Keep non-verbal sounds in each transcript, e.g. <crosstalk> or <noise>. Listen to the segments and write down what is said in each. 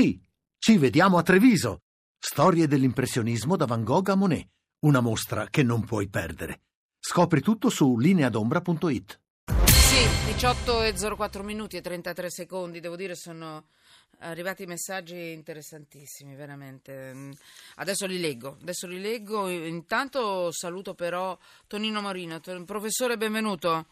Sì, ci vediamo a Treviso. Storie dell'impressionismo da Van Gogh a Monet. Una mostra che non puoi perdere. Scopri tutto su lineadombra.it. Sì, 18 e 04 minuti e 33 secondi, devo dire sono arrivati messaggi interessantissimi, veramente. Adesso li leggo, adesso li leggo. Intanto saluto però Tonino Morino. Professore, benvenuto.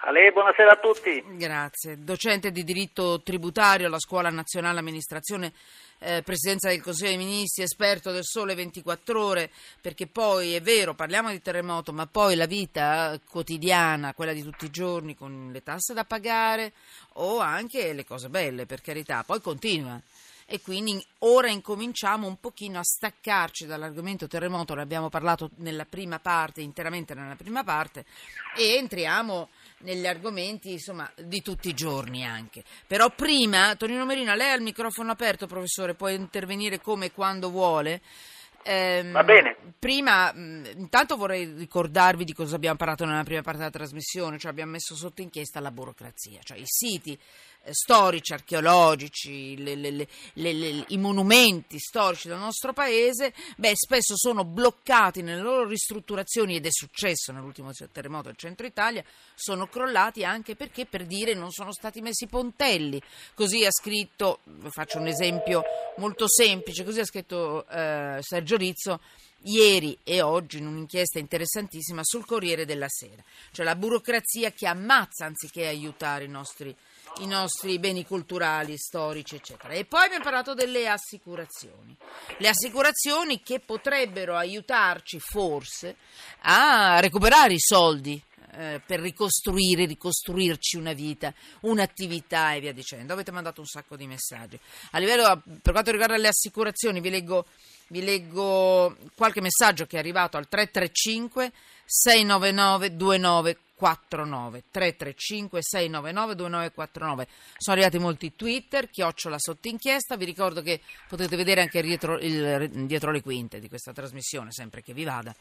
A lei, buonasera a tutti. Grazie. Docente di diritto tributario alla Scuola Nazionale Amministrazione eh, Presidenza del Consiglio dei Ministri, esperto del sole 24 ore, perché poi è vero, parliamo di terremoto, ma poi la vita quotidiana, quella di tutti i giorni, con le tasse da pagare o anche le cose belle, per carità, poi continua e quindi ora incominciamo un pochino a staccarci dall'argomento terremoto, ne abbiamo parlato nella prima parte, interamente nella prima parte, e entriamo negli argomenti insomma, di tutti i giorni anche. Però prima, Tonino Merina, lei ha il microfono aperto, professore, può intervenire come e quando vuole. Eh, Va bene. Prima, intanto vorrei ricordarvi di cosa abbiamo parlato nella prima parte della trasmissione, cioè abbiamo messo sotto inchiesta la burocrazia, cioè i siti storici, archeologici, le, le, le, i monumenti storici del nostro paese, beh, spesso sono bloccati nelle loro ristrutturazioni ed è successo nell'ultimo terremoto del centro Italia, sono crollati anche perché per dire non sono stati messi pontelli. Così ha scritto, faccio un esempio molto semplice, così ha scritto eh, Sergio Rizzo ieri e oggi in un'inchiesta interessantissima sul Corriere della Sera, cioè la burocrazia che ammazza anziché aiutare i nostri i nostri beni culturali, storici, eccetera. E poi abbiamo parlato delle assicurazioni. Le assicurazioni che potrebbero aiutarci forse a recuperare i soldi eh, per ricostruire, ricostruirci una vita, un'attività e via dicendo. Avete mandato un sacco di messaggi. A livello, per quanto riguarda le assicurazioni, vi leggo, vi leggo qualche messaggio che è arrivato al 335 699 29 49 335 699 2949 sono arrivati molti twitter chiocciola sotto inchiesta. Vi ricordo che potete vedere anche dietro, il, dietro le quinte di questa trasmissione sempre che vi vada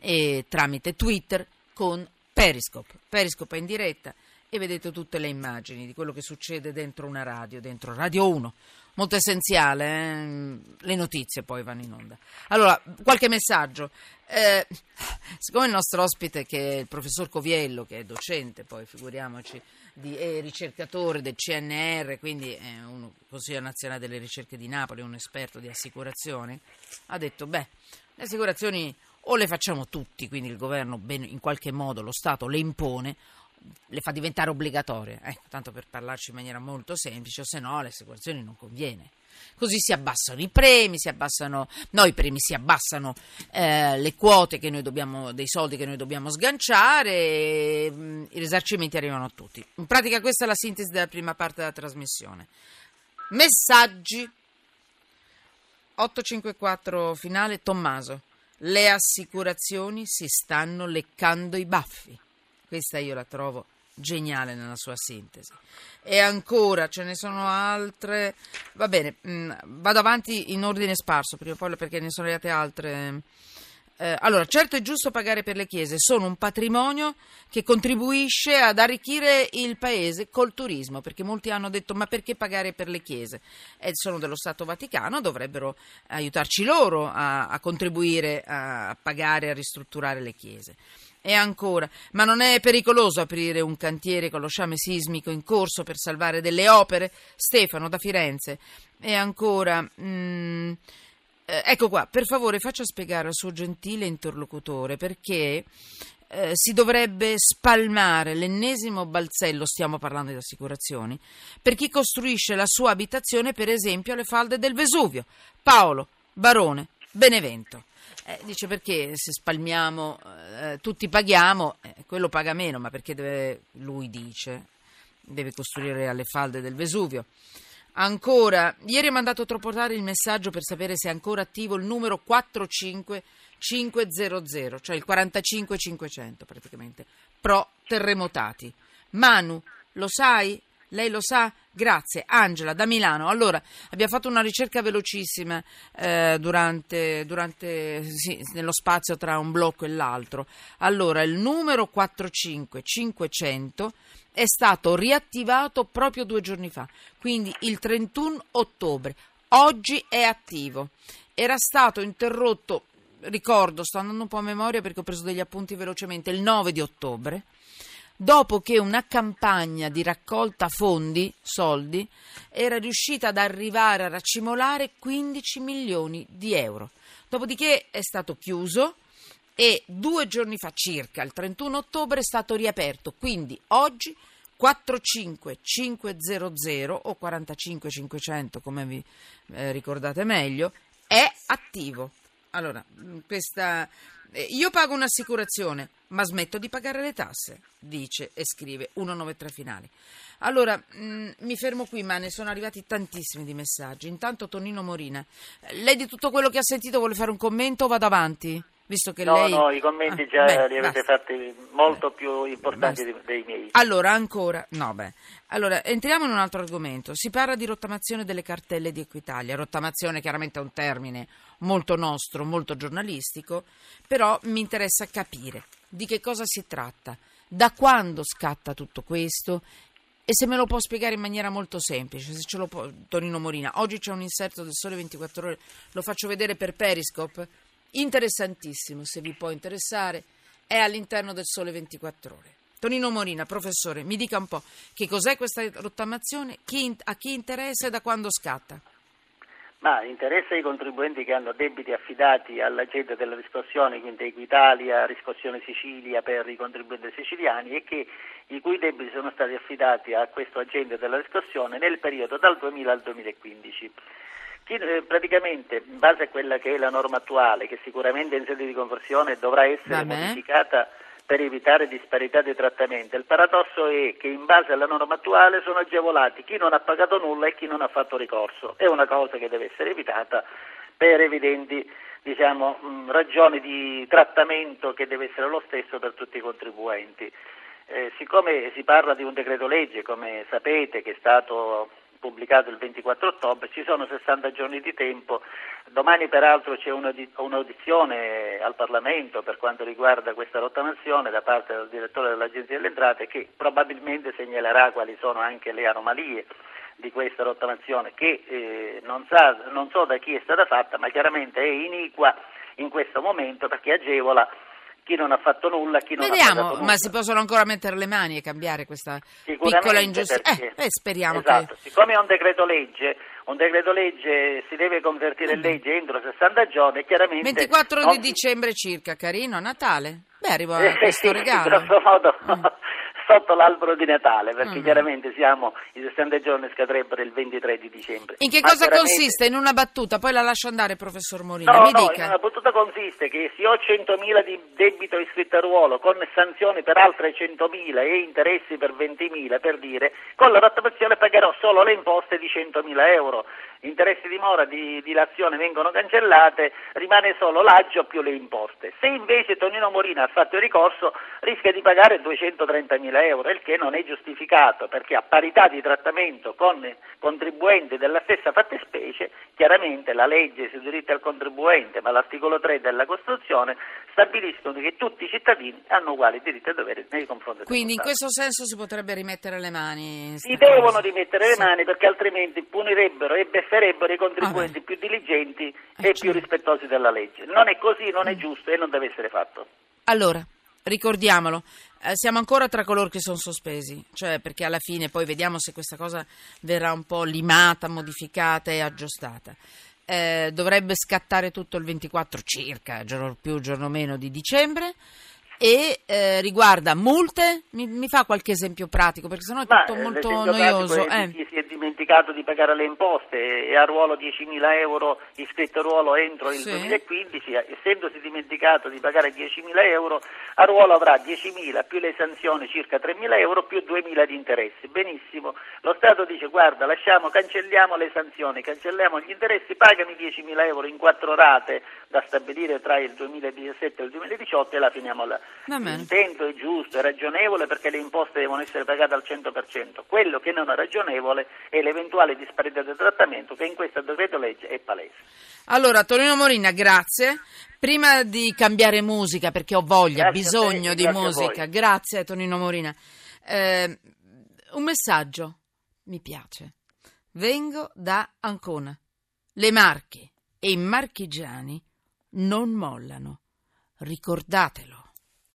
e tramite twitter con Periscope. Periscope è in diretta e vedete tutte le immagini di quello che succede dentro una radio dentro Radio 1 molto essenziale, eh? le notizie poi vanno in onda. Allora, qualche messaggio. Eh, siccome il nostro ospite, che è il professor Coviello, che è docente, poi figuriamoci, di, è ricercatore del CNR, quindi è un Consiglio Nazionale delle Ricerche di Napoli, un esperto di assicurazioni, ha detto, beh, le assicurazioni o le facciamo tutti, quindi il governo in qualche modo, lo Stato le impone, le fa diventare obbligatorie, ecco, tanto per parlarci in maniera molto semplice, o se no le assicurazioni non conviene. Così si abbassano i premi, si abbassano, no i premi si abbassano eh, le quote dobbiamo, dei soldi che noi dobbiamo sganciare, e, mh, mm, i risarcimenti arrivano a tutti. In pratica questa è la sintesi della prima parte della trasmissione. Messaggi 854 finale Tommaso. Le assicurazioni si stanno leccando i baffi. Questa io la trovo geniale nella sua sintesi. E ancora ce ne sono altre. Va bene, mh, mm, vado avanti in ordine sparso prima o poi perché ne sono arrivate altre. Eh, allora, certo è giusto pagare per le chiese, sono un patrimonio che contribuisce ad arricchire il paese col turismo, perché molti hanno detto ma perché pagare per le chiese? Eh, sono dello Stato Vaticano, dovrebbero aiutarci loro a, a contribuire a, a pagare, a ristrutturare le chiese. E ancora, ma non è pericoloso aprire un cantiere con lo sciame sismico in corso per salvare delle opere? Stefano da Firenze. E ancora, mm, eh, ecco qua, per favore faccia spiegare al suo gentile interlocutore perché eh, si dovrebbe spalmare l'ennesimo balzello, stiamo parlando di assicurazioni, per chi costruisce la sua abitazione, per esempio, alle falde del Vesuvio. Paolo, Barone, Benevento. Eh, dice perché se spalmiamo, eh, tutti paghiamo, eh, quello paga meno, ma perché deve, lui dice, deve costruire alle falde del Vesuvio. Ancora, ieri ho mandato troppo tardi il messaggio per sapere se è ancora attivo il numero 45500, cioè il 45500 praticamente, pro terremotati. Manu, lo sai? Lei lo sa? Grazie. Angela da Milano. Allora, abbiamo fatto una ricerca velocissima eh, durante, durante sì, nello spazio tra un blocco e l'altro. Allora, il numero 45500 è stato riattivato proprio due giorni fa, quindi il 31 ottobre. Oggi è attivo. Era stato interrotto, ricordo, sto andando un po' a memoria perché ho preso degli appunti velocemente, il 9 di ottobre dopo che una campagna di raccolta fondi, soldi, era riuscita ad arrivare a racimolare 15 milioni di euro. Dopodiché è stato chiuso e due giorni fa circa, il 31 ottobre, è stato riaperto. Quindi oggi 45500 o 45500, come vi eh, ricordate meglio, è attivo. Allora, questa io pago un'assicurazione, ma smetto di pagare le tasse, dice e scrive 193 finali. Allora, mh, mm, mi fermo qui, ma ne sono arrivati tantissimi di messaggi. Intanto Tonino Morina, lei di tutto quello che ha sentito vuole fare un commento o vado avanti? Visto che no, lei... no, i commenti ah, già beh, li avete basta. fatti molto più importanti basta. dei miei. Allora, ancora, no, beh. Allora, entriamo in un altro argomento. Si parla di rottamazione delle cartelle di Equitalia. Rottamazione chiaramente è un termine molto nostro, molto giornalistico, però mi interessa capire di che cosa si tratta, da quando scatta tutto questo e se me lo può spiegare in maniera molto semplice, se ce lo può, Tonino Morina. Oggi c'è un inserto del Sole 24 Ore, lo faccio vedere per Periscope, interessantissimo, se vi può interessare, è all'interno del Sole 24 Ore. Tonino Morina, professore, mi dica un po' che cos'è questa rottamazione, chi, a chi interessa e da quando scatta? Ma interessa ai contribuenti che hanno debiti affidati all'agenda della riscossione, quindi Equitalia, Riscossione Sicilia per i contribuenti siciliani e che, i cui debiti sono stati affidati a questo agenda della riscossione nel periodo dal 2000 al 2015. Eh, praticamente, in base a quella che è la norma attuale, che sicuramente in sede di conversione dovrà essere modificata per evitare disparità di trattamento. Il paradosso è che in base alla norma attuale sono agevolati chi non ha pagato nulla e chi non ha fatto ricorso. È una cosa che deve essere evitata per evidenti diciamo, ragioni di trattamento che deve essere lo stesso per tutti i contribuenti. Eh, siccome si parla di un decreto legge, come sapete, che è stato pubblicato il 24 ottobre, ci sono 60 giorni di tempo, domani peraltro c'è un'audizione al Parlamento per quanto riguarda questa rottamazione da parte del direttore dell'Agenzia delle Entrate che probabilmente segnalerà quali sono anche le anomalie di questa rottamazione che eh, non, sa, non so da chi è stata fatta ma chiaramente è iniqua in questo momento perché agevola chi non ha fatto nulla, chi non Vediamo, ha fatto nulla. ma si possono ancora mettere le mani e cambiare questa piccola ingiustizia. Eh, eh, speriamo esatto. che... Siccome è un decreto legge, un decreto legge si deve convertire in mm. legge entro 60 giorni, chiaramente... 24 non... di dicembre circa, carino, a Natale? Beh, arriva <laughs> questo regalo. In grosso modo... Sotto l'albero di Natale, perché mm. chiaramente siamo, i 60 giorni scadrebbero il 23 di dicembre. In che Ma cosa consiste? In una battuta, poi la lascio andare, professor Morino. No, Mi no, dica. una battuta consiste che se ho 100.000 di debito iscritto a ruolo con sanzioni per altre 100.000 e interessi per 20.000, per dire, con la rottamazione pagherò solo le imposte di 100.000 euro interessi di mora di dilazione vengono cancellate, rimane solo l'aggio più le imposte. Se invece Tonino Morina ha fatto il ricorso rischia di pagare 230.000 euro, il che non è giustificato perché a parità di trattamento con contribuenti della stessa fattispecie, chiaramente la legge sui diritti al contribuente, ma l'articolo 3 della Costituzione stabiliscono che tutti i cittadini hanno uguali diritti e doveri nei confronti del Quindi in questo senso si potrebbe rimettere le mani? Si devono rimettere sì. le mani perché altrimenti punirebbero e befferebbero i contribuenti ah, più diligenti eh, e certo. più rispettosi della legge. Non è così, non è mm. giusto e non deve essere fatto. Allora, ricordiamolo, eh, siamo ancora tra coloro che sono sospesi, cioè perché alla fine poi vediamo se questa cosa verrà un po' limata, modificata e aggiustata. Eh, dovrebbe scattare tutto il 24 circa, giorno più, giorno meno di dicembre e eh, riguarda multe, mi, mi, fa qualche esempio pratico perché sennò è tutto Ma, molto noioso. Eh. si è dimenticato di pagare le imposte e ha ruolo 10.000 euro iscritto a ruolo entro il sì. 2015, essendosi dimenticato di pagare 10.000 euro, a ruolo avrà 10.000 più le sanzioni circa 3.000 euro più 2.000 di interessi. Benissimo, lo Stato dice guarda lasciamo, cancelliamo le sanzioni, cancelliamo gli interessi, pagami 10.000 euro in quattro rate da stabilire tra il 2017 e il 2018 e la finiamo là L'intento è giusto, è ragionevole perché le imposte devono essere pagate al 100%. Quello che non è ragionevole è l'eventuale disparità di trattamento che in questo decreto legge è palese. Allora, Tonino Morina, grazie. Prima di cambiare musica, perché ho voglia, grazie bisogno te, di musica, grazie Tonino Morina. Eh, un messaggio, mi piace. Vengo da Ancona. Le Marche e i marchigiani non mollano. Ricordatelo.